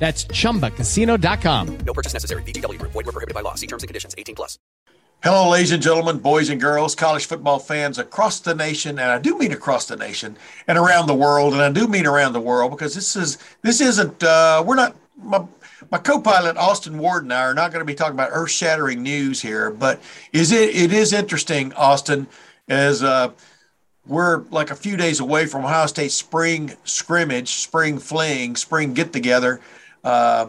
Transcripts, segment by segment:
That's chumbacasino.com. No purchase necessary. VGW Group. Void were prohibited by law. See terms and conditions. 18 plus. Hello, ladies and gentlemen, boys and girls, college football fans across the nation, and I do mean across the nation and around the world, and I do mean around the world because this is this isn't uh, we're not my, my co-pilot Austin Ward and I are not going to be talking about earth-shattering news here, but is it it is interesting, Austin, as uh, we're like a few days away from Ohio State spring scrimmage, spring fling, spring get together. Uh,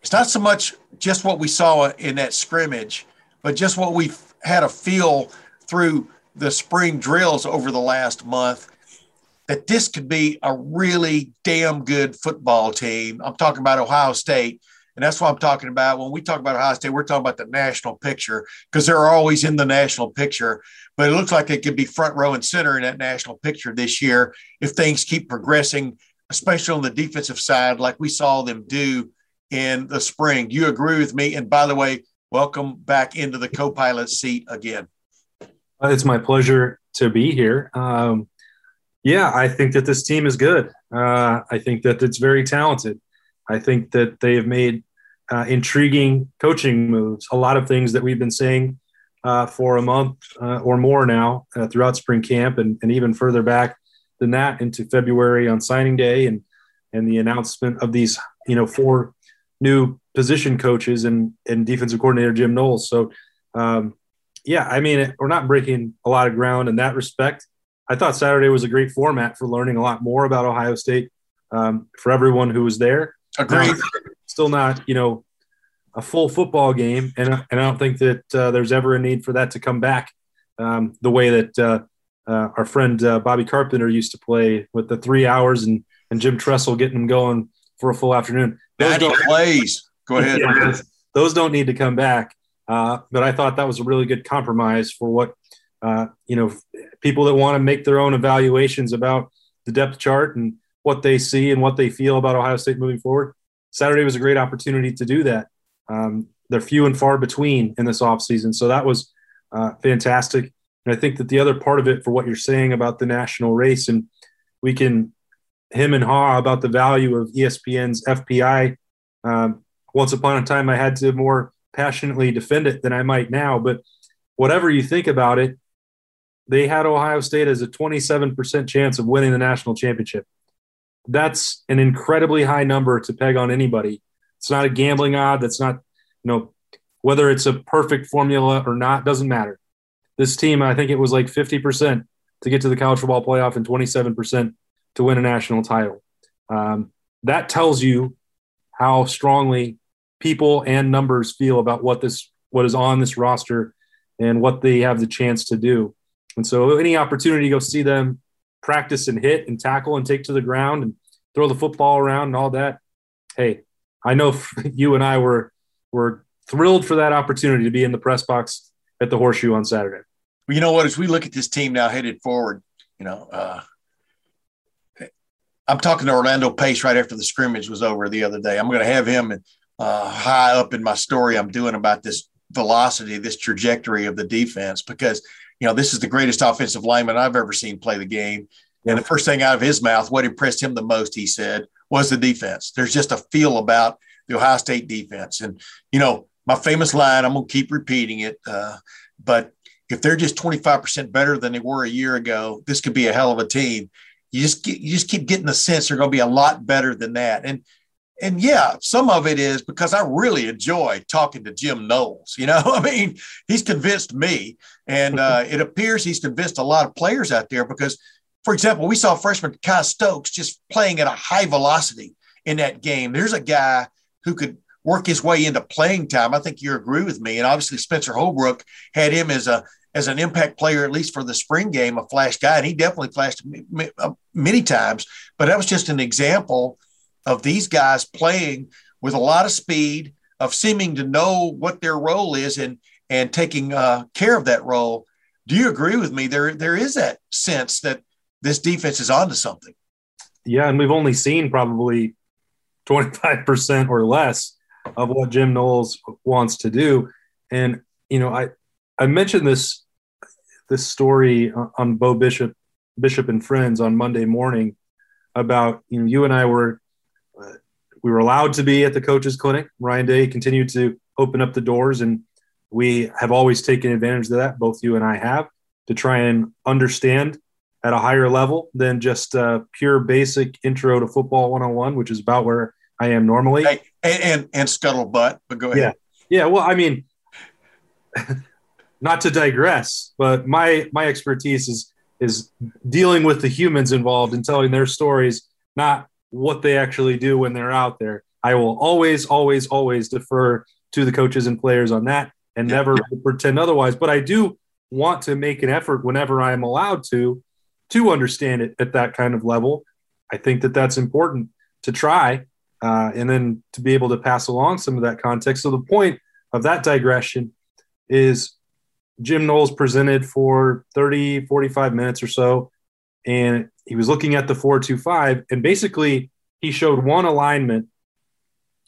it's not so much just what we saw in that scrimmage, but just what we've had a feel through the spring drills over the last month that this could be a really damn good football team. I'm talking about Ohio State. And that's what I'm talking about. When we talk about Ohio State, we're talking about the national picture because they're always in the national picture. But it looks like they could be front row and center in that national picture this year if things keep progressing especially on the defensive side, like we saw them do in the spring. You agree with me? And by the way, welcome back into the co pilot seat again. Uh, it's my pleasure to be here. Um, yeah, I think that this team is good. Uh, I think that it's very talented. I think that they have made uh, intriguing coaching moves. A lot of things that we've been saying uh, for a month uh, or more now uh, throughout spring camp and, and even further back than that into February on signing day and and the announcement of these you know four new position coaches and and defensive coordinator Jim Knowles. So um, yeah, I mean we're not breaking a lot of ground in that respect. I thought Saturday was a great format for learning a lot more about Ohio State um, for everyone who was there. Agreed. still not you know a full football game, and and I don't think that uh, there's ever a need for that to come back um, the way that uh, uh, our friend uh, Bobby Carpenter used to play with the three hours and, and Jim Tressel getting them going for a full afternoon. Those don't, plays. Go ahead. Yeah, those don't need to come back. Uh, but I thought that was a really good compromise for what, uh, you know, people that want to make their own evaluations about the depth chart and what they see and what they feel about Ohio State moving forward. Saturday was a great opportunity to do that. Um, they're few and far between in this offseason. So that was uh, fantastic. And I think that the other part of it for what you're saying about the national race, and we can him and haw about the value of ESPN's FPI. Um, once upon a time, I had to more passionately defend it than I might now. But whatever you think about it, they had Ohio State as a 27% chance of winning the national championship. That's an incredibly high number to peg on anybody. It's not a gambling odd. That's not, you know, whether it's a perfect formula or not, doesn't matter this team, I think it was like 50% to get to the college football playoff and 27% to win a national title. Um, that tells you how strongly people and numbers feel about what this what is on this roster and what they have the chance to do. And so any opportunity to go see them practice and hit and tackle and take to the ground and throw the football around and all that. Hey, I know you and I were were thrilled for that opportunity to be in the press box at the Horseshoe on Saturday. Well, you know what? As we look at this team now headed forward, you know, uh, I'm talking to Orlando Pace right after the scrimmage was over the other day. I'm going to have him uh, high up in my story I'm doing about this velocity, this trajectory of the defense, because you know this is the greatest offensive lineman I've ever seen play the game. And the first thing out of his mouth, what impressed him the most, he said, was the defense. There's just a feel about the Ohio State defense, and you know my famous line. I'm going to keep repeating it, uh, but if they're just 25% better than they were a year ago, this could be a hell of a team. You just get, you just keep getting the sense they're going to be a lot better than that. And and yeah, some of it is because I really enjoy talking to Jim Knowles. You know, I mean, he's convinced me, and uh, it appears he's convinced a lot of players out there. Because, for example, we saw freshman Kai Stokes just playing at a high velocity in that game. There's a guy who could work his way into playing time. I think you agree with me. And obviously, Spencer Holbrook had him as a as an impact player, at least for the spring game, a flash guy, and he definitely flashed uh, many times. But that was just an example of these guys playing with a lot of speed, of seeming to know what their role is, and and taking uh, care of that role. Do you agree with me? There, there is that sense that this defense is onto something. Yeah, and we've only seen probably 25% or less of what Jim Knowles wants to do. And, you know, I, I mentioned this this story on Bo Bishop Bishop and Friends on Monday morning about you know you and I were uh, we were allowed to be at the coaches clinic. Ryan Day continued to open up the doors, and we have always taken advantage of that. Both you and I have to try and understand at a higher level than just uh, pure basic intro to football 101, which is about where I am normally. Hey, and, and, and scuttlebutt, but go ahead. Yeah. Yeah. Well, I mean, not to digress, but my, my expertise is, is dealing with the humans involved and telling their stories, not what they actually do when they're out there. I will always, always, always defer to the coaches and players on that and never pretend otherwise. But I do want to make an effort whenever I am allowed to to understand it at that kind of level. I think that that's important to try uh, and then to be able to pass along some of that context. So the point of that digression is Jim Knowles presented for 30, 45 minutes or so, and he was looking at the 425, and basically he showed one alignment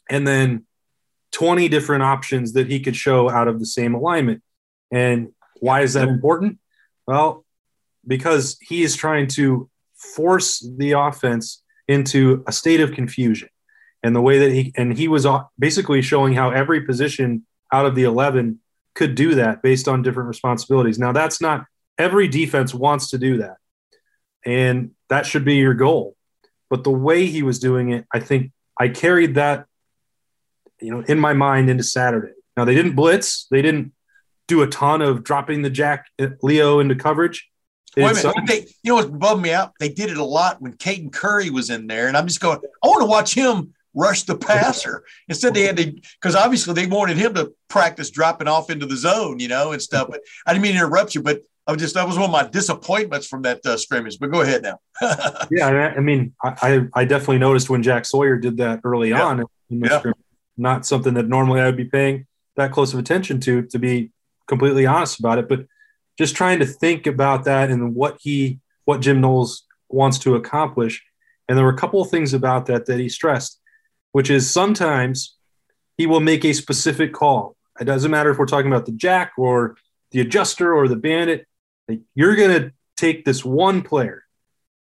and then 20 different options that he could show out of the same alignment. And why is that important? Well, because he is trying to force the offense into a state of confusion. And the way that he and he was uh, basically showing how every position out of the 11 could do that based on different responsibilities. Now, that's not every defense wants to do that. And that should be your goal. But the way he was doing it, I think I carried that you know in my mind into Saturday. Now they didn't blitz, they didn't do a ton of dropping the jack uh, Leo into coverage, Wait a minute. They, you know what bugged me out? They did it a lot when Caden Curry was in there. And I'm just going, I want to watch him rush the passer. Instead, they had to, because obviously they wanted him to practice dropping off into the zone, you know, and stuff. But I didn't mean to interrupt you, but I was just, that was one of my disappointments from that uh, scrimmage. But go ahead now. yeah. I mean, I, I definitely noticed when Jack Sawyer did that early yeah. on yeah. not something that normally I would be paying that close of attention to, to be completely honest about it. But just trying to think about that and what he what Jim Knowles wants to accomplish. And there were a couple of things about that that he stressed, which is sometimes he will make a specific call. It doesn't matter if we're talking about the jack or the adjuster or the bandit. You're going to take this one player,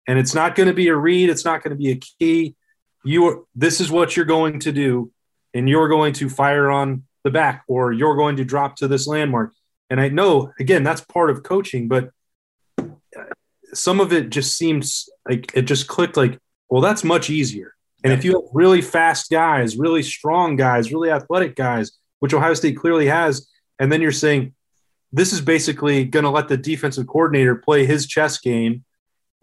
and it's not going to be a read. It's not going to be a key. You are, this is what you're going to do, and you're going to fire on the back, or you're going to drop to this landmark. And I know, again, that's part of coaching, but uh, some of it just seems like it just clicked like, well, that's much easier. And if you have really fast guys, really strong guys, really athletic guys, which Ohio State clearly has, and then you're saying this is basically going to let the defensive coordinator play his chess game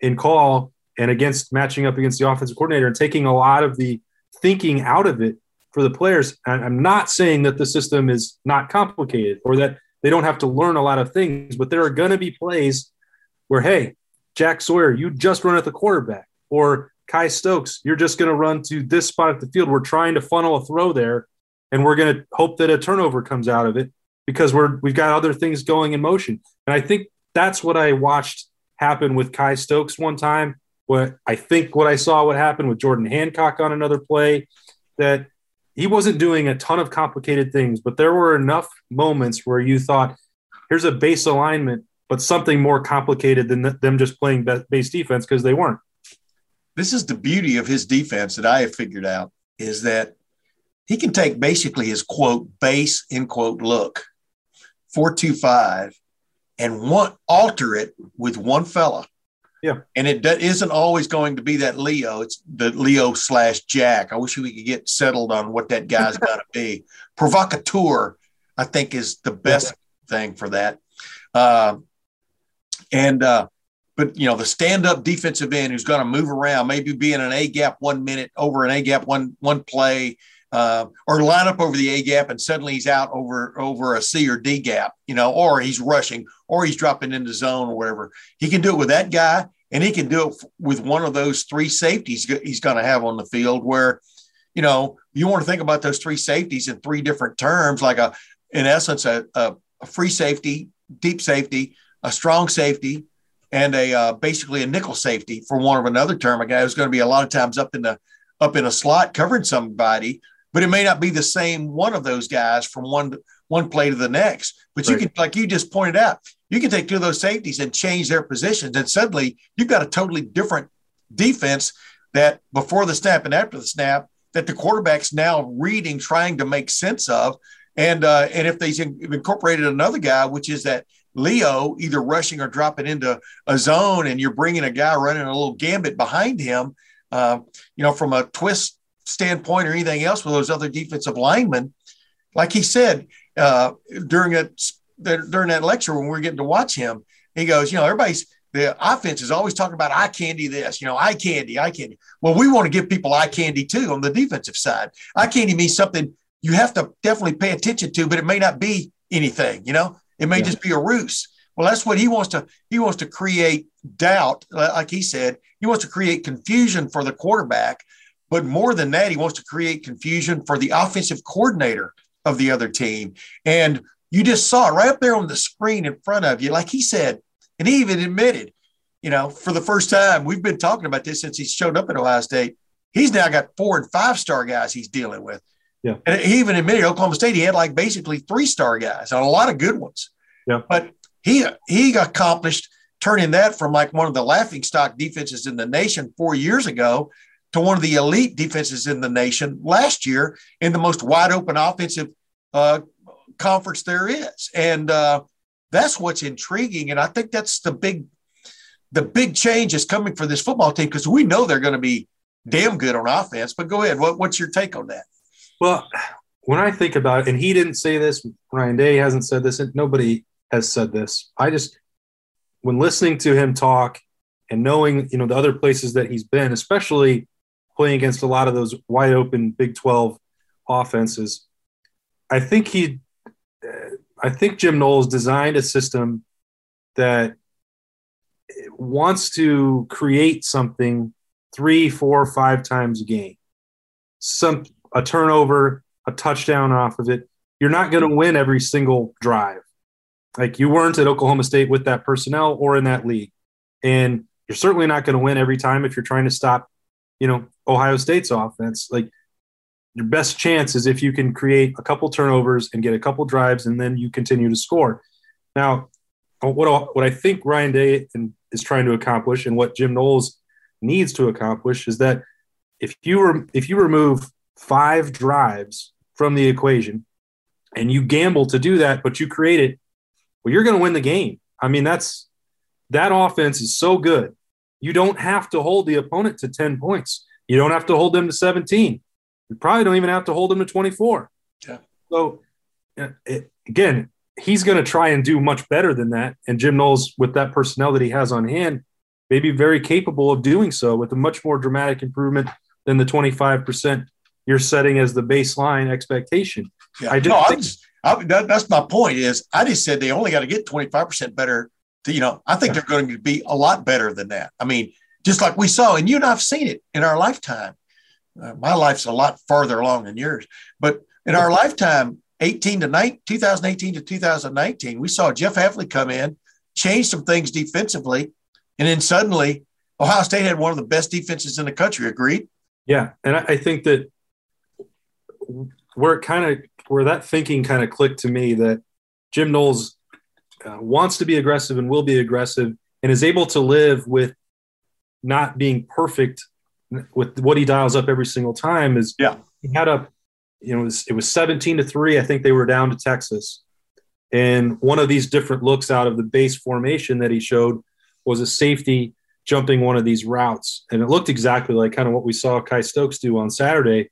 in call and against matching up against the offensive coordinator and taking a lot of the thinking out of it for the players. And I'm not saying that the system is not complicated or that they don't have to learn a lot of things, but there are going to be plays where, hey, Jack Sawyer, you just run at the quarterback, or Kai Stokes, you're just going to run to this spot at the field. We're trying to funnel a throw there, and we're going to hope that a turnover comes out of it because we're we've got other things going in motion. And I think that's what I watched happen with Kai Stokes one time. What I think what I saw what happened with Jordan Hancock on another play that he wasn't doing a ton of complicated things, but there were enough moments where you thought, here's a base alignment, but something more complicated than them just playing base defense because they weren't. This is the beauty of his defense that I have figured out is that he can take basically his quote base in quote look 425 and one alter it with one fella yeah. And it isn't always going to be that Leo. It's the Leo slash Jack. I wish we could get settled on what that guy's got to be. Provocateur, I think, is the best yeah. thing for that. Uh, and, uh, but you know, the stand-up defensive end who's going to move around, maybe be in an A gap one minute over an A gap one one play, uh, or line up over the A gap and suddenly he's out over over a C or D gap, you know, or he's rushing, or he's dropping into zone or whatever. He can do it with that guy, and he can do it with one of those three safeties he's going to have on the field. Where, you know, you want to think about those three safeties in three different terms, like a, in essence, a, a a free safety, deep safety, a strong safety, and a uh, basically a nickel safety, for want of another term. A guy who's going to be a lot of times up in the up in a slot covering somebody, but it may not be the same one of those guys from one one play to the next. But right. you can, like you just pointed out, you can take two of those safeties and change their positions, and suddenly you've got a totally different defense that before the snap and after the snap that the quarterback's now reading, trying to make sense of. And uh, and if they've incorporated another guy, which is that Leo either rushing or dropping into a zone, and you're bringing a guy running a little gambit behind him, uh, you know, from a twist standpoint or anything else with those other defensive linemen, like he said uh, during that during that lecture when we are getting to watch him, he goes, you know, everybody's the offense is always talking about eye candy this, you know, eye candy, eye candy. Well, we want to give people eye candy too on the defensive side. Eye candy means something you have to definitely pay attention to, but it may not be anything, you know, it may yeah. just be a ruse. Well, that's what he wants to, he wants to create doubt. Like he said, he wants to create confusion for the quarterback. But more than that, he wants to create confusion for the offensive coordinator of the other team. And you just saw it right up there on the screen in front of you. Like he said, and he even admitted, you know, for the first time, we've been talking about this since he showed up at Ohio State. He's now got four and five star guys he's dealing with. Yeah. And he even admitted Oklahoma State, he had like basically three star guys and a lot of good ones. Yeah. But he he accomplished turning that from like one of the laughing stock defenses in the nation four years ago to one of the elite defenses in the nation last year in the most wide open offensive uh, conference there is. And uh, that's what's intriguing. And I think that's the big, the big change is coming for this football team because we know they're going to be damn good on offense. But go ahead. What, what's your take on that? Well, when I think about it, and he didn't say this, Ryan Day hasn't said this, and nobody has said this. I just, when listening to him talk and knowing, you know, the other places that he's been, especially playing against a lot of those wide open Big 12 offenses, I think he uh, I think Jim Knowles designed a system that wants to create something three, four, five times a game. Some a turnover, a touchdown off of it. You're not going to win every single drive. Like you weren't at Oklahoma State with that personnel or in that league. And you're certainly not going to win every time if you're trying to stop, you know, Ohio State's offense. Like your best chance is if you can create a couple turnovers and get a couple drives and then you continue to score. Now, what, what I think Ryan Day is trying to accomplish and what Jim Knowles needs to accomplish is that if you if you remove five drives from the equation and you gamble to do that, but you create it, well, you're going to win the game. I mean, that's that offense is so good. You don't have to hold the opponent to 10 points. You don't have to hold them to 17. You probably don't even have to hold them to 24. Yeah. So uh, it, again, he's going to try and do much better than that. And Jim Knowles, with that personnel that he has on hand, may be very capable of doing so with a much more dramatic improvement than the 25% you're setting as the baseline expectation. Yeah. I no, think- I, that, that's my point is I just said they only got to get 25% better. To, you know, I think they're going to be a lot better than that. I mean, just like we saw, and you and I've seen it in our lifetime uh, my life's a lot farther along than yours. But in our lifetime, 18 to 19, 2018 to 2019, we saw Jeff Hafley come in, change some things defensively, and then suddenly Ohio State had one of the best defenses in the country. Agreed? Yeah, and I think that where it kind of where that thinking kind of clicked to me that Jim Knowles uh, wants to be aggressive and will be aggressive and is able to live with not being perfect with what he dials up every single time is yeah. he had a you know it was, it was 17 to 3 i think they were down to texas. And one of these different looks out of the base formation that he showed was a safety jumping one of these routes. And it looked exactly like kind of what we saw kai stokes do on saturday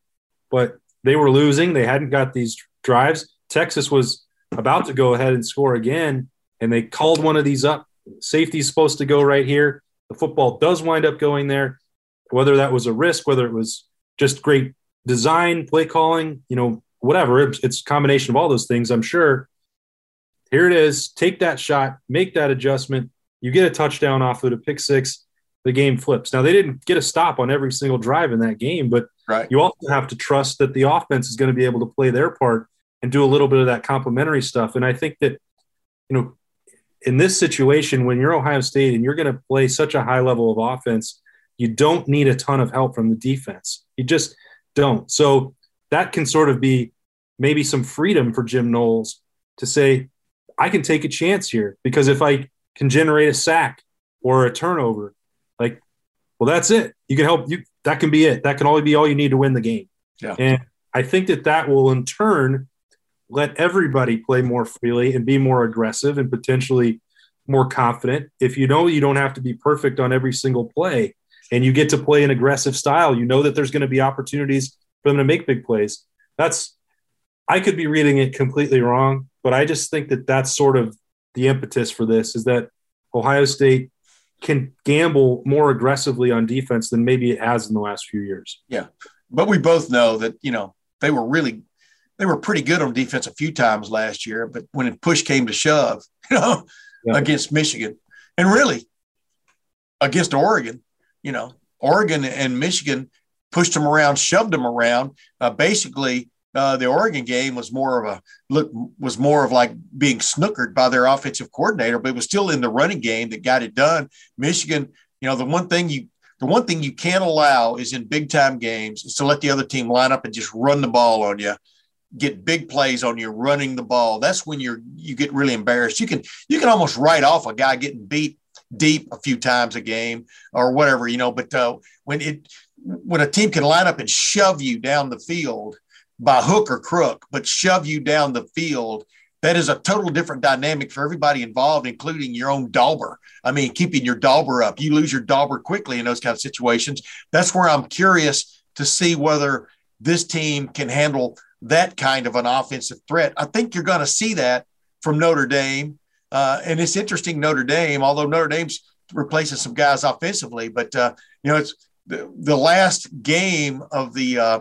but they were losing they hadn't got these drives texas was about to go ahead and score again and they called one of these up safety's supposed to go right here the football does wind up going there whether that was a risk, whether it was just great design, play calling, you know, whatever. It's, combination of all those things, I'm sure. Here it is. Take that shot, make that adjustment. You get a touchdown off of a pick six. The game flips. Now they didn't get a stop on every single drive in that game, but right. you also have to trust that the offense is going to be able to play their part and do a little bit of that complementary stuff. And I think that you know, in this situation, when you're Ohio State and you're going to play such a high level of offense, you don't need a ton of help from the defense. You just don't. So that can sort of be maybe some freedom for Jim Knowles to say, I can take a chance here because if I can generate a sack or a turnover, like, well, that's it. You can help you. That can be it. That can only be all you need to win the game. Yeah. And I think that that will in turn let everybody play more freely and be more aggressive and potentially more confident. If you know you don't have to be perfect on every single play and you get to play an aggressive style, you know that there's going to be opportunities for them to make big plays. That's, I could be reading it completely wrong, but I just think that that's sort of the impetus for this is that Ohio State can gamble more aggressively on defense than maybe it has in the last few years. Yeah. But we both know that, you know, they were really they were pretty good on defense a few times last year, but when it push came to shove, you know, yeah. against Michigan and really against Oregon, you know, Oregon and Michigan pushed them around, shoved them around. Uh, basically, uh, the Oregon game was more of a look was more of like being snookered by their offensive coordinator, but it was still in the running game that got it done. Michigan, you know, the one thing you the one thing you can't allow is in big time games is to let the other team line up and just run the ball on you get big plays on you running the ball. That's when you're you get really embarrassed. You can you can almost write off a guy getting beat deep a few times a game or whatever, you know. But uh, when it when a team can line up and shove you down the field by hook or crook, but shove you down the field, that is a total different dynamic for everybody involved, including your own dauber. I mean, keeping your dauber up. You lose your dauber quickly in those kind of situations. That's where I'm curious to see whether this team can handle that kind of an offensive threat. I think you're going to see that from Notre Dame. Uh, and it's interesting, Notre Dame, although Notre Dame's replacing some guys offensively, but uh, you know, it's the, the last game of the uh,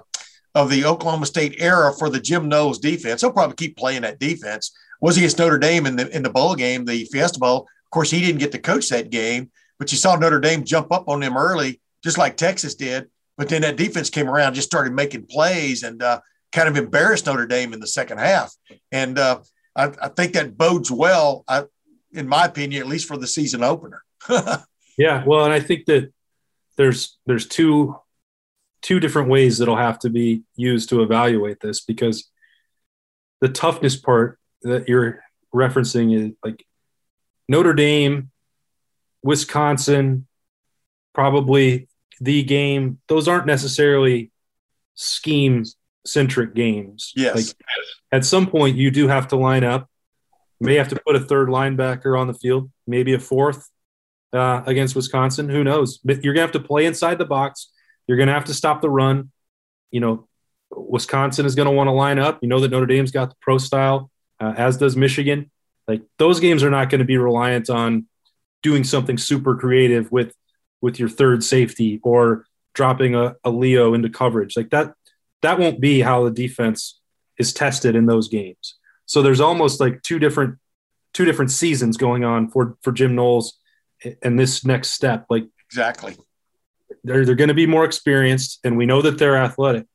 of the Oklahoma State era for the Jim Knowles defense. He'll probably keep playing that defense. Was he against Notre Dame in the in the bowl game, the Fiesta Bowl. Of course, he didn't get to coach that game, but you saw Notre Dame jump up on them early, just like Texas did. But then that defense came around, just started making plays, and uh, kind of embarrassed Notre Dame in the second half. And uh, I, I, think that bodes well, I, in my opinion, at least for the season opener. yeah, well, and I think that there's there's two two different ways that'll have to be used to evaluate this because the toughness part that you're referencing is like Notre Dame, Wisconsin, probably the game. Those aren't necessarily scheme centric games. Yes. Like at some point, you do have to line up. You may have to put a third linebacker on the field, maybe a fourth uh, against Wisconsin. Who knows? But you're gonna have to play inside the box. You're gonna have to stop the run. You know, Wisconsin is gonna want to line up. You know that Notre Dame's got the pro style, uh, as does Michigan. Like those games are not going to be reliant on doing something super creative with with your third safety or dropping a, a Leo into coverage. Like that that won't be how the defense is tested in those games. So there's almost like two different two different seasons going on for for Jim Knowles and this next step. Like exactly, they're they're going to be more experienced, and we know that they're athletic.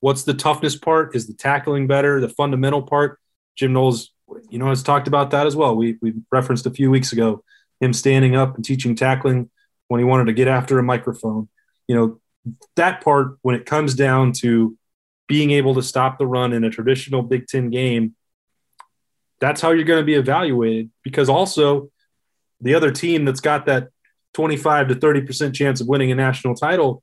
What's the toughness part? Is the tackling better? The fundamental part? Jim Knowles, you know, has talked about that as well. We we referenced a few weeks ago him standing up and teaching tackling when he wanted to get after a microphone. You know, that part when it comes down to being able to stop the run in a traditional Big Ten game, that's how you're going to be evaluated. Because also, the other team that's got that 25 to 30% chance of winning a national title,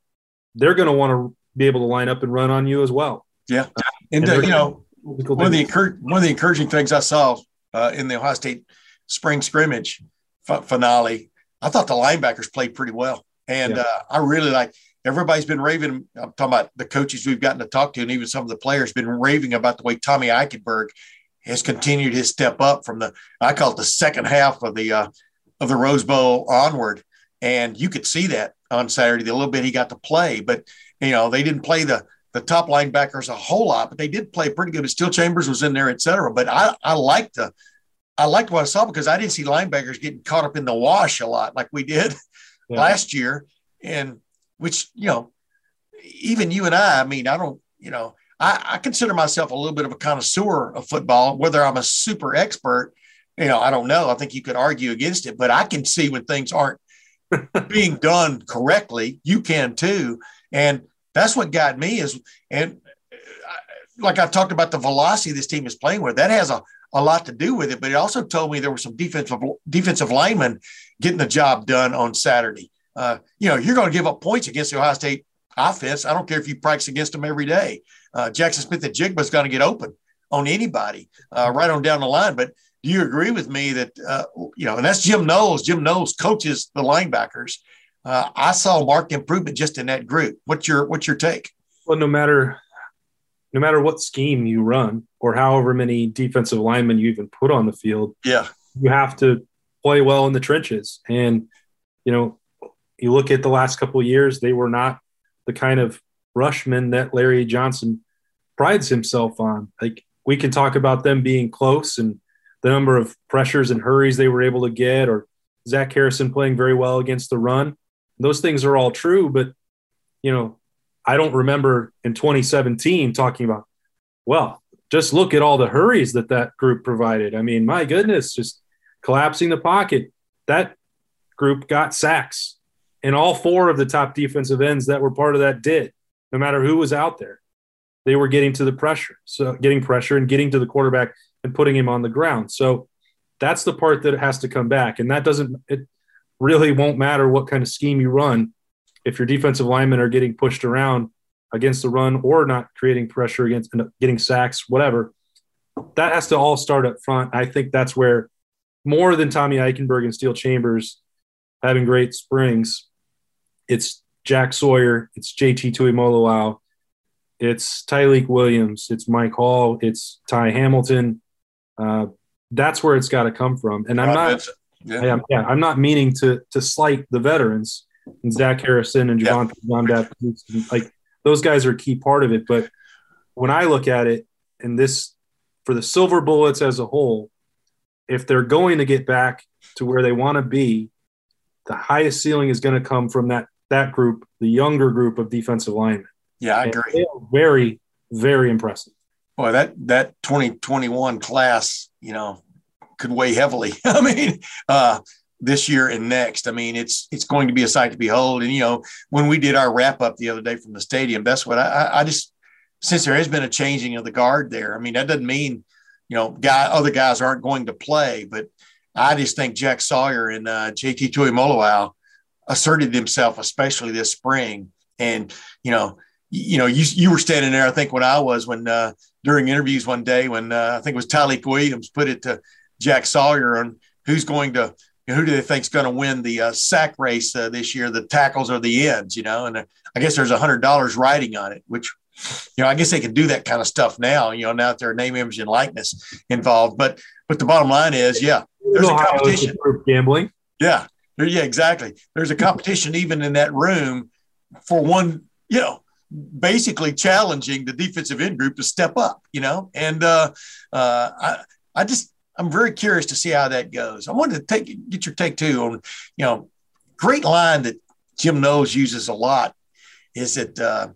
they're going to want to be able to line up and run on you as well. Yeah. And, and uh, you know, one of, the encour- one of the encouraging things I saw uh, in the Ohio State spring scrimmage f- finale, I thought the linebackers played pretty well. And yeah. uh, I really like everybody's been raving. I'm talking about the coaches we've gotten to talk to, and even some of the players been raving about the way Tommy Eichenberg has continued his step up from the I call it the second half of the uh, of the Rose Bowl onward, and you could see that on Saturday the little bit he got to play, but you know they didn't play the the top linebackers a whole lot, but they did play pretty good. But Steele Chambers was in there, et cetera. But I I liked the I liked what I saw because I didn't see linebackers getting caught up in the wash a lot like we did yeah. last year, and which, you know, even you and I, I mean, I don't, you know, I, I consider myself a little bit of a connoisseur of football, whether I'm a super expert. you know, I don't know. I think you could argue against it, but I can see when things aren't being done correctly. You can too, and that's what got me is and like I've talked about the velocity this team is playing with. That has a, a lot to do with it, but it also told me there were some defensive defensive linemen getting the job done on Saturday. Uh, you know, you're going to give up points against the Ohio State offense. I don't care if you practice against them every day. Uh, Jaxon Smith-Njigba is going to get open on anybody uh, right on down the line. But do you agree with me that uh, you know, and that's Jim Knowles. Jim Knowles coaches the linebackers. Uh, I saw marked improvement just in that group. What's your what's your take? Well, no matter no matter what scheme you run or however many defensive linemen you even put on the field, yeah, you have to play well in the trenches. And you know, you look at the last couple of years, they were not the kind of rushmen that Larry Johnson prides himself on. Like we can talk about them being close and the number of pressures and hurries they were able to get, or Zach Harrison playing very well against the run. Those things are all true, but you know, I don't remember in 2017 talking about, well, just look at all the hurries that that group provided. I mean, my goodness, just collapsing the pocket. That group got sacks, and all four of the top defensive ends that were part of that did, no matter who was out there. They were getting to the pressure, so getting pressure and getting to the quarterback and putting him on the ground. So that's the part that has to come back, and that doesn't. It really won't matter what kind of scheme you run if your defensive linemen are getting pushed around against the run or not creating pressure against getting sacks, whatever, that has to all start up front. I think that's where more than Tommy Eichenberg and Steele Chambers having great springs, it's Jack Sawyer, it's JT Tuimoloau, it's Tyleik Williams, it's Mike Hall, it's Ty Hamilton. Uh, that's where it's got to come from. And I'm not, yeah. yeah, I'm not meaning to to slight the veterans and Zach Harrison and Javante John Baptiste. Like those guys are a key part of it. But when I look at it, and this for the Silver Bullets as a whole, if they're going to get back to where they want to be, the highest ceiling is going to come from that that group, the younger group of defensive linemen. Yeah, I agree. very, very impressive. Boy, that that 2021 class, you know, could weigh heavily. I mean, uh, this year and next. I mean, it's it's going to be a sight to behold. And you know, when we did our wrap up the other day from the stadium, that's what I, I just since there has been a changing of the guard there. I mean, that doesn't mean you know, guy other guys aren't going to play, but I just think Jack Sawyer and uh, JT Tuimoloau asserted himself, especially this spring. And you know, you know, you you were standing there. I think when I was when uh, during interviews one day when uh, I think it was Tyleik Williams put it to Jack Sawyer on who's going to who do they think is going to win the uh, sack race uh, this year, the tackles or the ends, you know? And uh, I guess there's a hundred dollars riding on it, which, you know, I guess they can do that kind of stuff now, you know, now that there are name, image and likeness involved. But, but the bottom line is, yeah, there's a competition. Gambling. Yeah. Yeah, exactly. There's a competition even in that room for one, you know, basically challenging the defensive end group to step up, you know? And uh, uh, I, I just, I'm very curious to see how that goes. I wanted to take get your take too on, you know, great line that Jim Knowles uses a lot is that uh,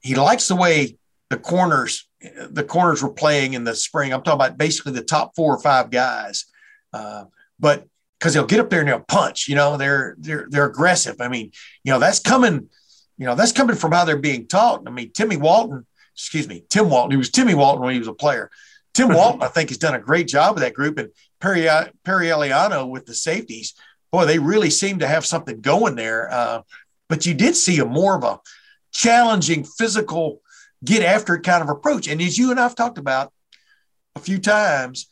he likes the way the corners the corners were playing in the spring. I'm talking about basically the top four or five guys, uh, but because they'll get up there and they'll punch. You know, they're they're they're aggressive. I mean, you know, that's coming. You know, that's coming from how they're being taught. I mean, Timmy Walton, excuse me, Tim Walton. He was Timmy Walton when he was a player. Tim Walton, I think, has done a great job with that group. And Perry, Perry Eliano with the safeties, boy, they really seem to have something going there. Uh, but you did see a more of a challenging, physical, get after it kind of approach. And as you and I've talked about a few times,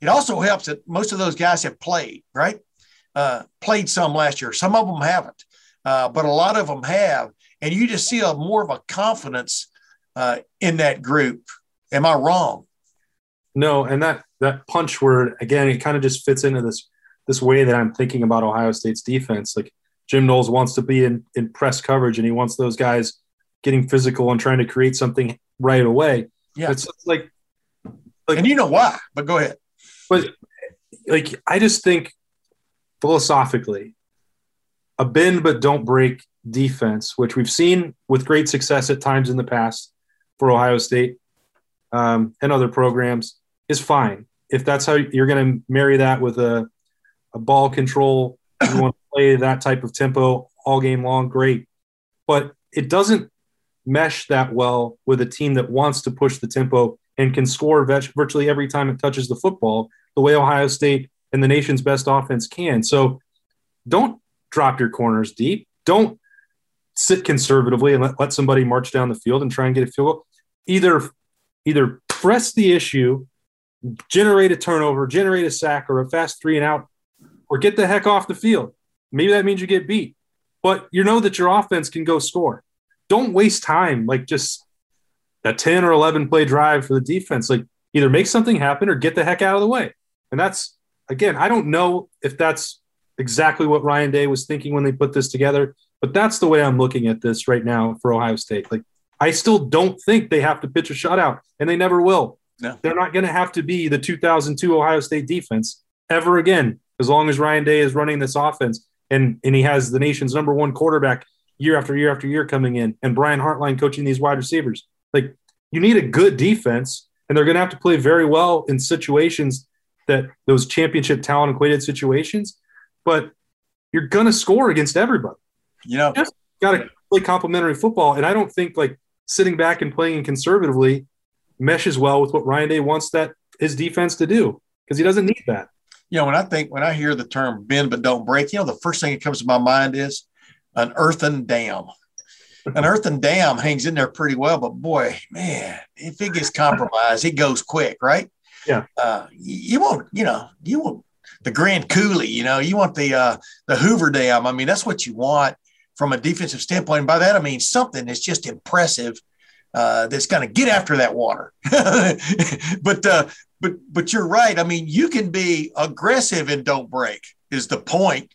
it also helps that most of those guys have played, right? Uh, played some last year. Some of them haven't, uh, but a lot of them have. And you just see a more of a confidence uh, in that group. Am I wrong? No, and that that punch word again, it kind of just fits into this this way that I'm thinking about Ohio State's defense. Like Jim Knowles wants to be in, in press coverage and he wants those guys getting physical and trying to create something right away. Yeah. It's, like, like, and you know why, but go ahead. But like, I just think philosophically, a bend but don't break defense, which we've seen with great success at times in the past for Ohio State um, and other programs, is fine. if that's how you're going to marry that with a, a ball control, you want to play that type of tempo all game long, great. But it doesn't mesh that well with a team that wants to push the tempo and can score virtually every time it touches the football, the way Ohio State and the nation's best offense can. So don't drop your corners deep. Don't sit conservatively and let, let somebody march down the field and try and get a field goal. Either either press the issue, generate a turnover, generate a sack or a fast three and out, or get the heck off the field. Maybe that means you get beat, but you know that your offense can go score. Don't waste time like just a 10 or 11 play drive for the defense. Like either make something happen or get the heck out of the way. And that's, again, I don't know if that's exactly what Ryan Day was thinking when they put this together, but that's the way I'm looking at this right now for Ohio State. Like I still don't think they have to pitch a shutout, and they never will. No. They're not going to have to be the 2002 Ohio State defense ever again, as long as Ryan Day is running this offense and, and he has the nation's number one quarterback year after year after year coming in, and Brian Hartline coaching these wide receivers. Like you need a good defense, and they're going to have to play very well in situations that those championship talent equated situations. But you're going to score against everybody. You know, just got to play complementary football, and I don't think like sitting back and playing conservatively meshes well with what Ryan Day wants that his defense to do because he doesn't need that. You know, when I think when I hear the term bend but don't break, you know, the first thing that comes to my mind is an earthen dam. An earthen dam hangs in there pretty well, but boy, man, if it gets compromised, it goes quick, right? Yeah. Uh, you want, you know, you want the Grand Coulee, you know, you want the uh, the Hoover Dam. I mean, that's what you want from a defensive standpoint. And by that, I mean something that's just impressive uh, that's going to get after that water. but, uh, but, but you're right. I mean, you can be aggressive and don't break is the point.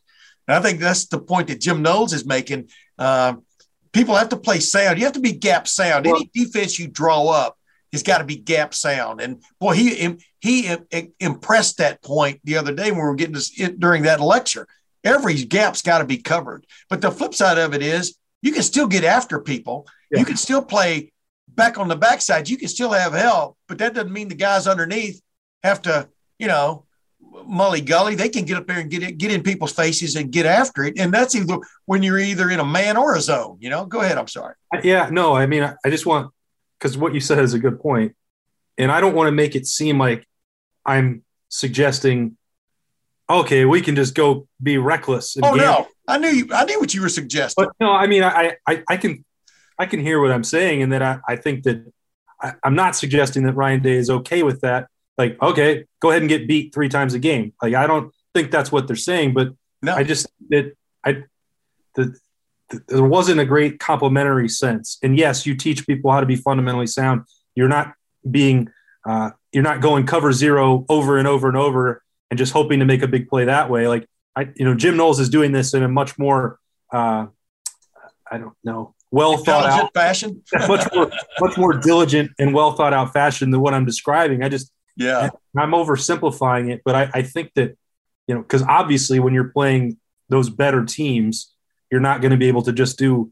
And I think that's the point that Jim Knowles is making. Uh, people have to play sound. You have to be gap sound. Any defense you draw up has got to be gap sound. And boy, he he impressed that point the other day when we were getting this during that lecture every gap's got to be covered. But the flip side of it is you can still get after people. Yeah. You can still play back on the backside. You can still have help, but that doesn't mean the guys underneath have to, you know, mully gully. They can get up there and get it, get in people's faces and get after it. And that's either when you're either in a man or a zone. You know, go ahead. I'm sorry. Yeah, no, I mean, I just want because what you said is a good point, and I don't want to make it seem like I'm suggesting okay, we can just go be reckless. oh gamble. no, I knew you. I knew what you were suggesting. But no, I mean, I, I, I can, I can hear what I'm saying, and that I, I think that I, I'm not suggesting that Ryan Day is okay with that. Like, okay, go ahead and get beat three times a game. Like, I don't think that's what they're saying, but no. I just that I the, the, there wasn't a great complementary sense. And yes, you teach people how to be fundamentally sound. You're not being uh, you're not going cover zero over and over and over and just hoping to make a big play that way. Like I, you know, Jim Knowles is doing this in a much more, uh, I don't know, well thought out fashion, much more, much more diligent and well thought out fashion than what I'm describing. I just, yeah, I'm oversimplifying it, but I, I think that, you know, because obviously when you're playing those better teams, you're not going to be able to just do,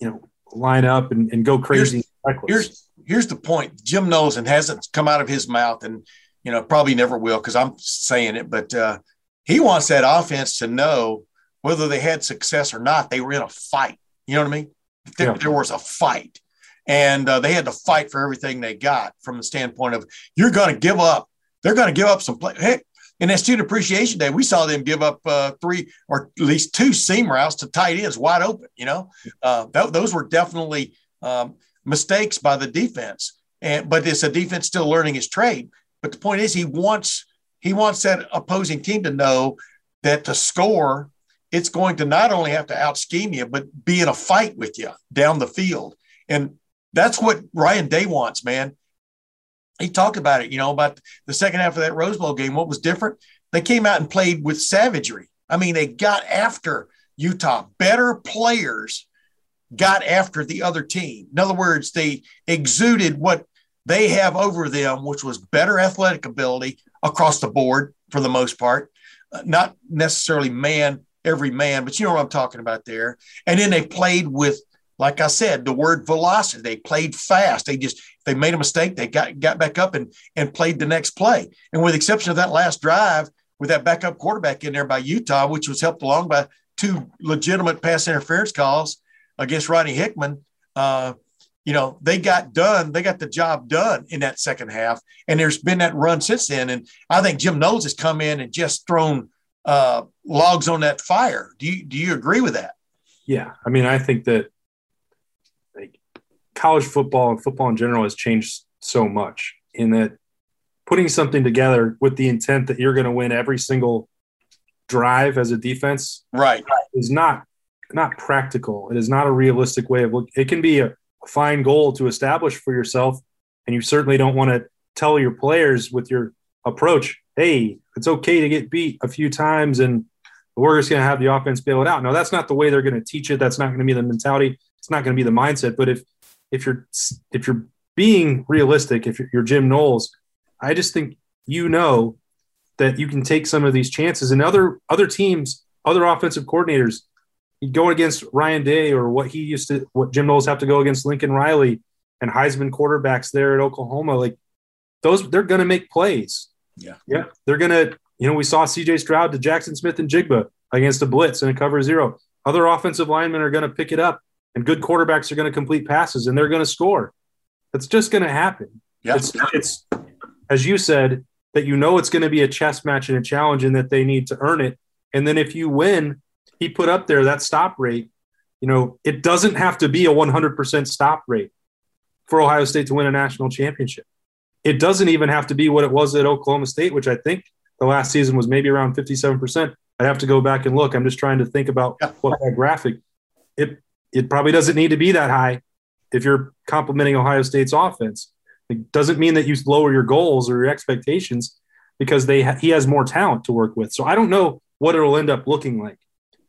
you know, line up and, and go crazy. Here's, here's, here's the point. Jim Knowles and hasn't come out of his mouth and you know, probably never will because I'm saying it, but uh, he wants that offense to know whether they had success or not, they were in a fight. You know what I mean? There, yeah. there was a fight. And uh, they had to fight for everything they got from the standpoint of you're going to give up. They're going to give up some play. Heck, in that student appreciation day, we saw them give up uh, three or at least two seam routes to tight ends wide open. You know, uh, that, those were definitely um, mistakes by the defense. And but it's a defense still learning his trade. But the point is, he wants he wants that opposing team to know that to score, it's going to not only have to out scheme you, but be in a fight with you down the field. And that's what Ryan Day wants, man. He talked about it, you know, about the second half of that Rose Bowl game. What was different? They came out and played with savagery. I mean, they got after Utah. Better players got after the other team. In other words, they exuded what they have over them, which was better athletic ability across the board for the most part, uh, not necessarily man every man, but you know what I'm talking about there. And then they played with like I said, the word velocity. They played fast. They just they made a mistake. They got got back up and and played the next play. And with the exception of that last drive with that backup quarterback in there by Utah, which was helped along by two legitimate pass interference calls against Ronnie Hickman, uh, you know, they got done. They got the job done in that second half. And there's been that run since then. And I think Jim Knowles has come in and just thrown uh, logs on that fire. Do you do you agree with that? Yeah, I mean, I think that like college football and football in general has changed so much in that putting something together with the intent that you're going to win every single drive as a defense, right, is not not practical. It is not a realistic way of look. It can be a fine goal to establish for yourself, and you certainly don't want to tell your players with your approach, "Hey, it's okay to get beat a few times, and we're just going to have the offense bail it out." No, that's not the way they're going to teach it. That's not going to be the mentality. It's not going to be the mindset. But if if you're if you're being realistic, if you're Jim Knowles, I just think you know that you can take some of these chances, and other other teams, other offensive coordinators going against Ryan Day or what he used to, what Jim Knowles have to go against Lincoln Riley and Heisman quarterbacks there at Oklahoma, like those, they're going to make plays. Yeah. Yeah. They're going to, you know, we saw CJ Stroud to Jaxon Smith-Njigba against a blitz and a cover zero. Other offensive linemen are going to pick it up and good quarterbacks are going to complete passes and they're going to score. That's just going to happen. Yeah. It's, it's, as you said, that you know it's going to be a chess match and a challenge and that they need to earn it. And then if you win, he put up there, that stop rate, you know, it doesn't have to be a 100% stop rate for Ohio State to win a national championship. It doesn't even have to be what it was at Oklahoma State, which I think the last season was maybe around 57%. I'd have to go back and look. I'm just trying to think about what that graphic. It it probably doesn't need to be that high if you're complementing Ohio State's offense. It doesn't mean that you lower your goals or your expectations because they ha- he has more talent to work with. So I don't know what it'll end up looking like.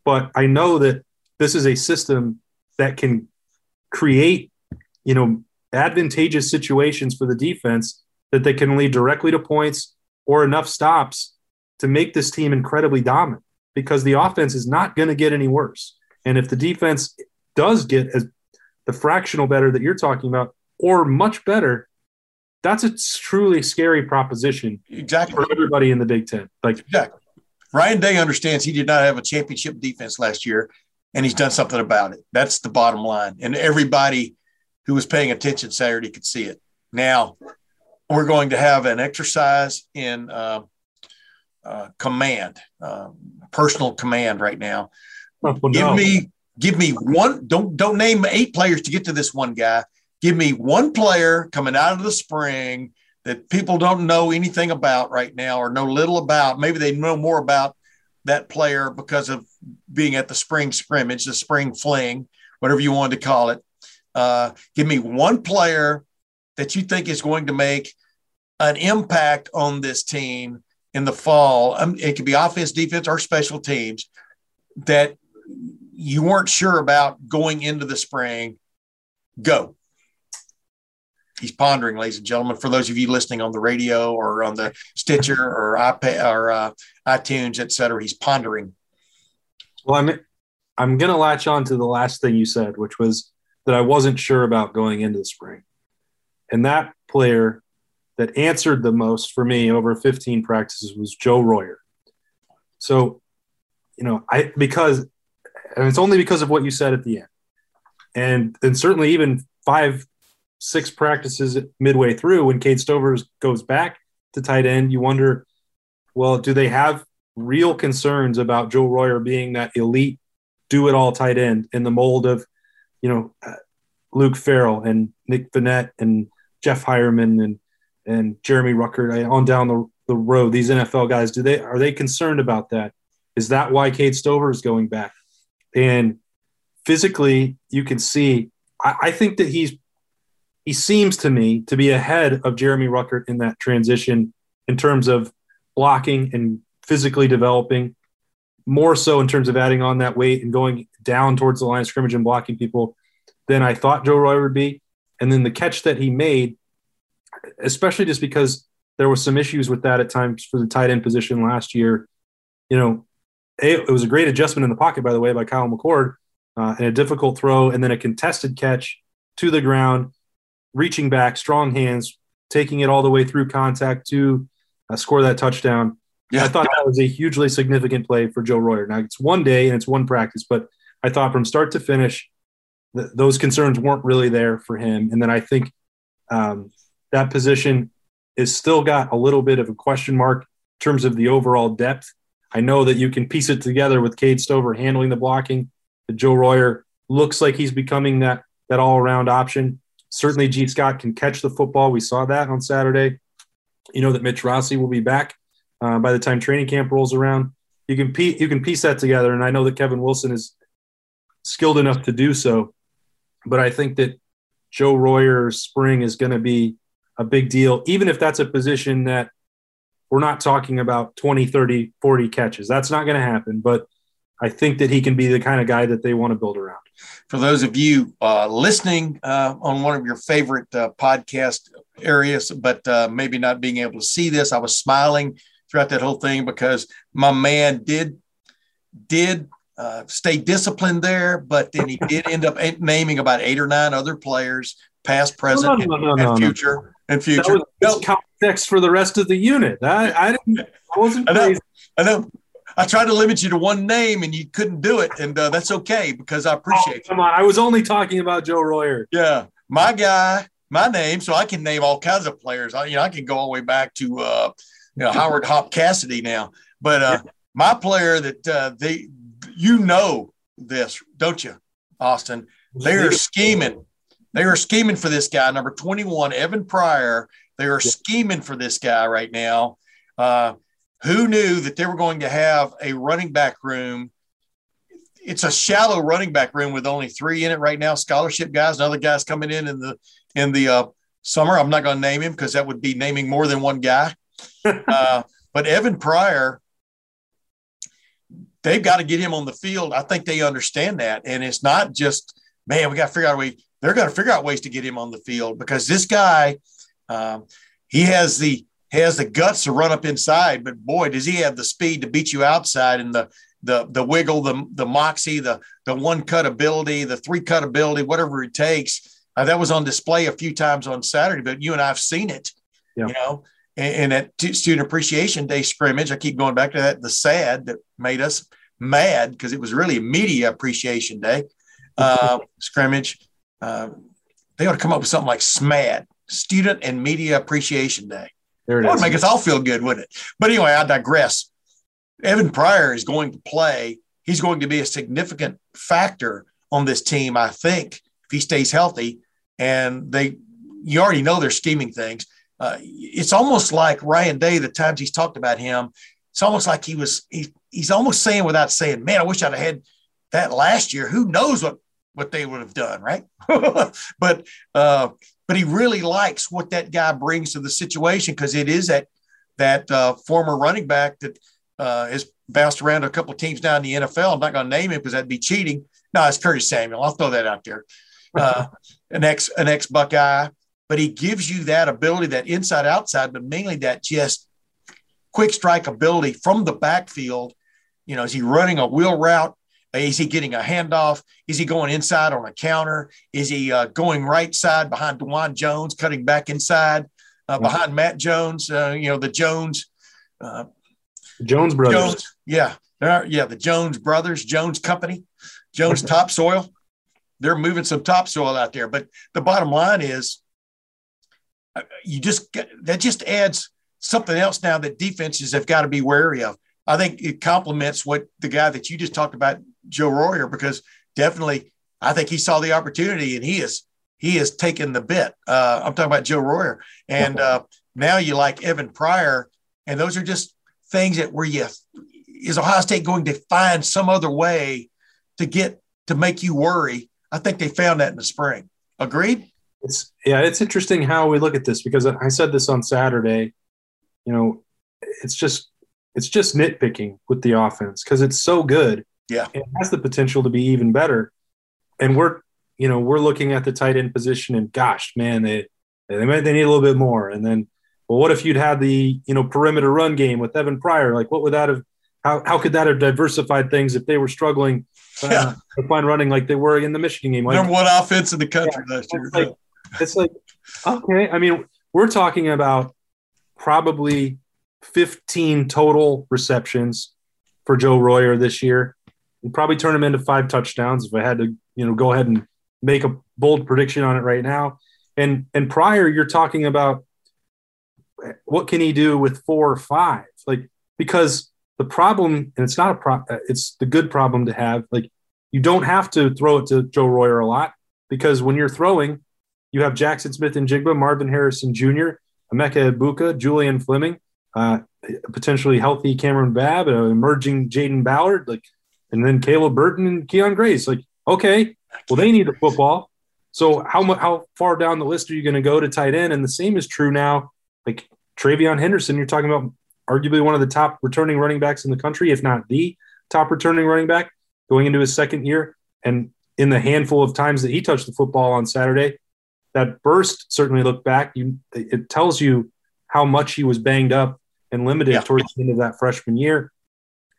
But I know that this is a system that can create, you know, advantageous situations for the defense that they can lead directly to points or enough stops to make this team incredibly dominant because the offense is not going to get any worse. And if the defense does get as the fractional better that you're talking about or much better, that's a truly scary proposition exactly for everybody in the Big Ten. Like exactly. Ryan Day understands he did not have a championship defense last year, and he's done something about it. That's the bottom line. And everybody who was paying attention Saturday could see it. Now, we're going to have an exercise in uh, uh, command, uh, personal command right now. oh, no. Give me, give me one. Don't don't name eight players to get to this one guy. Give me one player coming out of the spring that people don't know anything about right now or know little about. Maybe they know more about that player because of being at the spring scrimmage, the spring fling, whatever you want to call it. Uh, give me one player that you think is going to make an impact on this team in the fall. Um, it could be offense, defense, or special teams that you weren't sure about going into the spring. Go he's pondering, ladies and gentlemen. For those of you listening on the radio or on the Stitcher or iPad or uh, iTunes, et cetera, he's pondering. Well, I'm I'm gonna latch on to the last thing you said, which was that I wasn't sure about going into the spring, and that player that answered the most for me over 15 practices was Joe Royer. So, you know, I because and it's only because of what you said at the end, and and certainly even five six practices midway through when Cade Stover goes back to tight end, you wonder, well, do they have real concerns about Joe Royer being that elite do it all tight end in the mold of, you know, uh, Luke Farrell and Nick Vannett and Jeff Heuerman and and Jeremy Ruckert on down the, the road. These NFL guys, do they are they concerned about that? Is that why Cade Stover is going back? And physically, you can see. I, I think that he's he seems to me to be ahead of Jeremy Ruckert in that transition in terms of blocking and physically developing, more so in terms of adding on that weight and going down towards the line of scrimmage and blocking people than I thought Joe Roy would be. And then the catch that he made, especially just because there was some issues with that at times for the tight end position last year. You know, it was a great adjustment in the pocket, by the way, by Kyle McCord. uh, and a difficult throw, and then a contested catch to the ground, reaching back, strong hands, taking it all the way through contact to uh, score that touchdown. Yeah. I thought that was a hugely significant play for Joe Royer. Now it's one day and it's one practice, but I thought from start to finish, th- those concerns weren't really there for him. And then I think um, that position is still got a little bit of a question mark in terms of the overall depth. I know that you can piece it together with Cade Stover handling the blocking. That Joe Royer looks like he's becoming that that all around option. Certainly, Gee Scott can catch the football. We saw that on Saturday. You know that Mitch Rossi will be back uh, by the time training camp rolls around. You can pe- you can piece that together, and I know that Kevin Wilson is skilled enough to do so. But I think that Joe Royer's spring is going to be a big deal, even if that's a position that we're not talking about 20, 30, 40 catches. That's not going to happen. But I think that he can be the kind of guy that they want to build around. For those of you uh, listening uh, on one of your favorite uh, podcast areas, but uh, maybe not being able to see this, I was smiling throughout that whole thing because my man did did uh, stay disciplined there, but then he did end up naming about eight or nine other players, past, present, no, no, no, and, future, and future. That was context for the rest of the unit. I, I didn't. I wasn't I know, crazy. I know. I tried to limit you to one name, and you couldn't do it, and uh, that's okay because I appreciate. Oh, come on, I was only talking about Joe Royer. Yeah, my guy, my name, so I can name all kinds of players. I, you know, I can go all the way back to uh, you know Howard Hop Cassady now, but uh, yeah. my player that uh, they, you know this, don't you, Austin? They are scheming. They are scheming for this guy, number twenty-one, Evan Pryor. They are scheming for this guy right now. Uh, who knew that they were going to have a running back room? It's a shallow running back room with only three in it right now. Scholarship guys and other guys coming in in the in the uh, summer. I'm not going to name him because that would be naming more than one guy. uh, but Evan Pryor, they've got to get him on the field. I think they understand that, and it's not just man. We got to figure out a way. They're going to figure out ways to get him on the field because this guy, um, he has the has the guts to run up inside, but boy, does he have the speed to beat you outside and the the the wiggle, the the moxie, the the one cut ability, the three cut ability, whatever it takes. Uh, that was on display a few times on Saturday, but you and I've seen it. Yeah. You know, and, and at Student Appreciation Day scrimmage, I keep going back to that. The sad that made us mad because it was really Media Appreciation Day uh, scrimmage. Uh, they ought to come up with something like SMAD, Student and Media Appreciation Day. There it that would make us all feel good, wouldn't it? But anyway, I digress. Evan Pryor is going to play. He's going to be a significant factor on this team, I think, if he stays healthy. And they, you already know they're scheming things. Uh, it's almost like Ryan Day, the times he's talked about him, it's almost like he was, he, he's almost saying without saying, man, I wish I'd had that last year. Who knows what, what they would have done, right? but uh, but he really likes what that guy brings to the situation because it is that that uh, former running back that uh, has bounced around a couple of teams down in the NFL. I'm not going to name him because that'd be cheating. No, it's Curtis Samuel. I'll throw that out there. Uh, an ex an ex Buckeye, but he gives you that ability, that inside outside, but mainly that just quick strike ability from the backfield. You know, is he running a wheel route? Is he getting a handoff? Is he going inside on a counter? Is he uh, going right side behind Dawand Jones, cutting back inside uh, behind Matt Jones? Uh, you know the Jones, uh, Jones brothers. Jones, yeah, yeah, the Jones brothers, Jones Company, Jones Topsoil. They're moving some topsoil out there, but the bottom line is, uh, you just get, that just adds something else now that defenses have got to be wary of. I think it complements what the guy that you just talked about, Joe Royer, because definitely I think he saw the opportunity and he is he has taken the bit. Uh, I'm talking about Joe Royer, and uh, now you like Evan Pryor, and those are just things that where you is Ohio State going to find some other way to get to make you worry. I think they found that in the spring. Agreed. It's yeah, it's interesting how we look at this because I said this on Saturday. You know, it's just it's just nitpicking with the offense because it's so good. Yeah. It has the potential to be even better. And we're, you know, we're looking at the tight end position and gosh, man, they they might they need a little bit more. And then, well, what if you'd had the, you know, perimeter run game with Evan Pryor? Like what would that have how, how could that have diversified things if they were struggling uh, Yeah. to find running like they were in the Michigan game? Like, Number one offense in the country last year. it's like, it's like, okay. I mean, we're talking about probably 15 total receptions for Joe Royer this year. We'd probably turn him into five touchdowns if I had to, you know, go ahead and make a bold prediction on it right now. And and Pryor, you're talking about what can he do with four or five? Like because the problem, and it's not a pro, it's the good problem to have. Like you don't have to throw it to Joe Royer a lot because when you're throwing, you have Jaxon Smith-Njigba, Marvin Harrison Jr., Emeka Egbuka, Julian Fleming, uh, potentially healthy Kamryn Babb, uh, emerging Jayden Ballard, like, and then Caleb Burton and Kyion Grayes. Like, okay, well they need the football. So how how far down the list are you going to go to tight end? And the same is true now. Like TreVeyon Henderson, you're talking about arguably one of the top returning running backs in the country, if not the top returning running back, going into his second year. And in the handful of times that he touched the football on Saturday, that burst certainly looked back. You, it tells you how much he was banged up and limited Yeah. towards the end of that freshman year.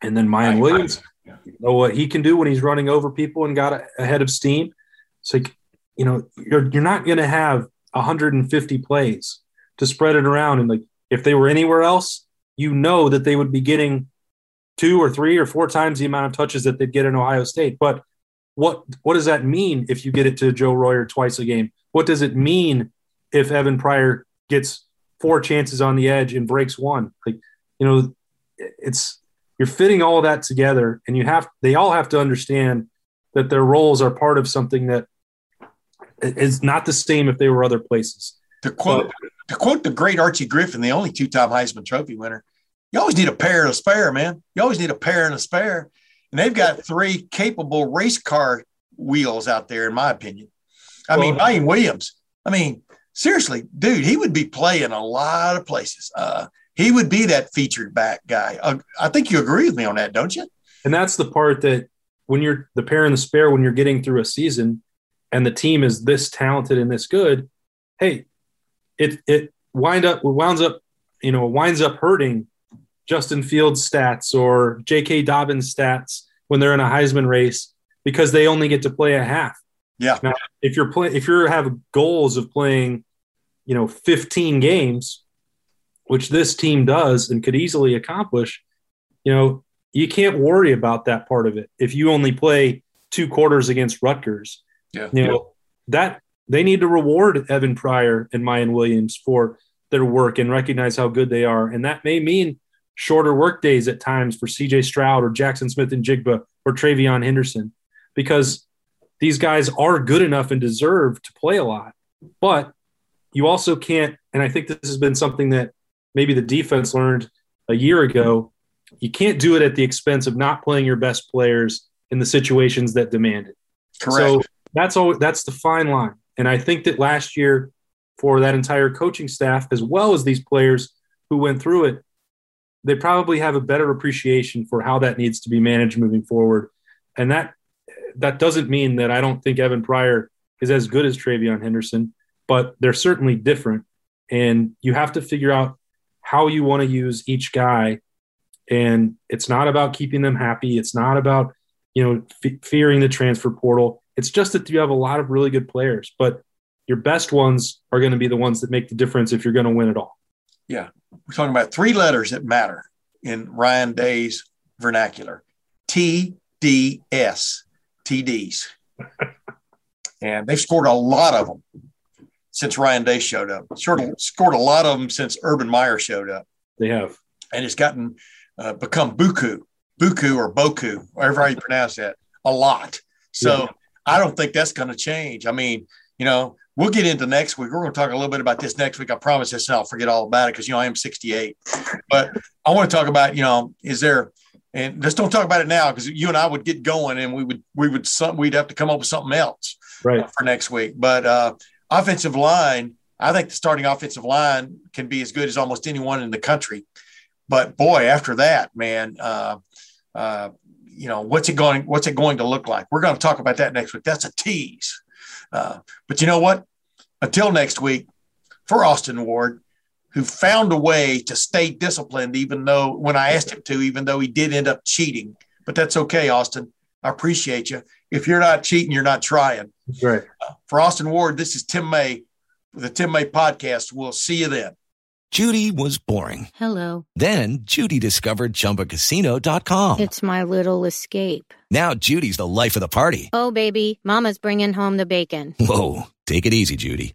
And then Miyan Williams, You know what he can do when he's running over people and got ahead of steam. It's like, you know, you're, you're not going to have 150 plays to spread it around. And like, if they were anywhere else, you know that they would be getting two or three or four times the amount of touches that they'd get in Ohio State. But what what does that mean if you get it to Joe Royer twice a game? What does it mean if Evan Pryor gets four chances on the edge and breaks one? Like, you know, it's you're fitting all of that together, and you have they all have to understand that their roles are part of something that is not the same if they were other places. To quote to quote the great Archie Griffin, the only two-time Heisman Trophy winner, you always need a pair and a spare, man. You always need a pair and a spare. And they've got three capable race car wheels out there, in my opinion. I mean, Well- Ryan Williams. I mean, seriously, dude, he would be playing a lot of places. Uh, he would be that featured back guy. Uh, I think you agree with me on that, don't you? And that's the part that when you're the pair and the spare, when you're getting through a season and the team is this talented and this good, hey, it it wind up winds up, you know, winds up hurting Justin Fields stats or J.K. Dobbins stats when they're in a Heisman race because they only get to play a half. Yeah. Now, if you're playing, if you have goals of playing, you know, 15 games, which this team does and could easily accomplish, you know, you can't worry about that part of it. If you only play two quarters against Rutgers, Yeah. you know, that they need to reward Evan Pryor and Miyan Williams for their work and recognize how good they are. And that may mean shorter work days at times for CJ Stroud or Jaxon Smith-Njigba or TreVeyon Henderson, because these guys are good enough and deserve to play a lot. But you also can't, and I think this has been something that maybe the defense learned a year ago. You can't do it at the expense of not playing your best players in the situations that demand it. Correct. So that's all. That's the fine line. And I think that last year, for that entire coaching staff, as well as these players who went through it, they probably have a better appreciation for how that needs to be managed moving forward. And that that doesn't mean that I don't think Evan Pryor is as good as TreVeyon Henderson, but they're certainly different. And you have to figure out how you want to use each guy. And it's not about keeping them happy. It's not about you know, f- fearing the transfer portal. It's just that you have a lot of really good players, but your best ones are going to be the ones that make the difference if you're going to win it all. Yeah. We're talking about three letters that matter in Ryan Day's vernacular T D S, TDs. and they've scored a lot of them since Ryan Day showed up. Sort of scored a lot of them since Urban Meyer showed up. They have. And it's gotten uh, become buku, buku or boku, whatever how you pronounce that, a lot. So Yeah. I don't think that's going to change. I mean, you know, we'll get into next week. We're going to talk a little bit about this next week. I promise this, and I'll forget all about it because you know I am 68. But I want to talk about, you know, is there and just don't talk about it now because you and I would get going and we would we would some we'd have to come up with something else Right. for next week. But uh, offensive line, I think the starting offensive line can be as good as almost anyone in the country. But boy, after that, man, uh, uh, you know what's it going what's it going to look like? We're going to talk about that next week. That's a tease. Uh, but you know what? Until next week, for Austin Ward, who found a way to stay disciplined, even though when I asked him to, even though he did end up cheating. But that's okay, Austin. I appreciate you. If you're not cheating, you're not trying. Right. Uh, for Austin Ward, this is Tim May with the Tim May podcast. We'll see you then. Judy was boring. Hello. Then Judy discovered ChumbaCasino.com. It's my little escape. Now Judy's the life of the party. Oh, baby, Mama's bringing home the bacon. Whoa, take it easy, Judy.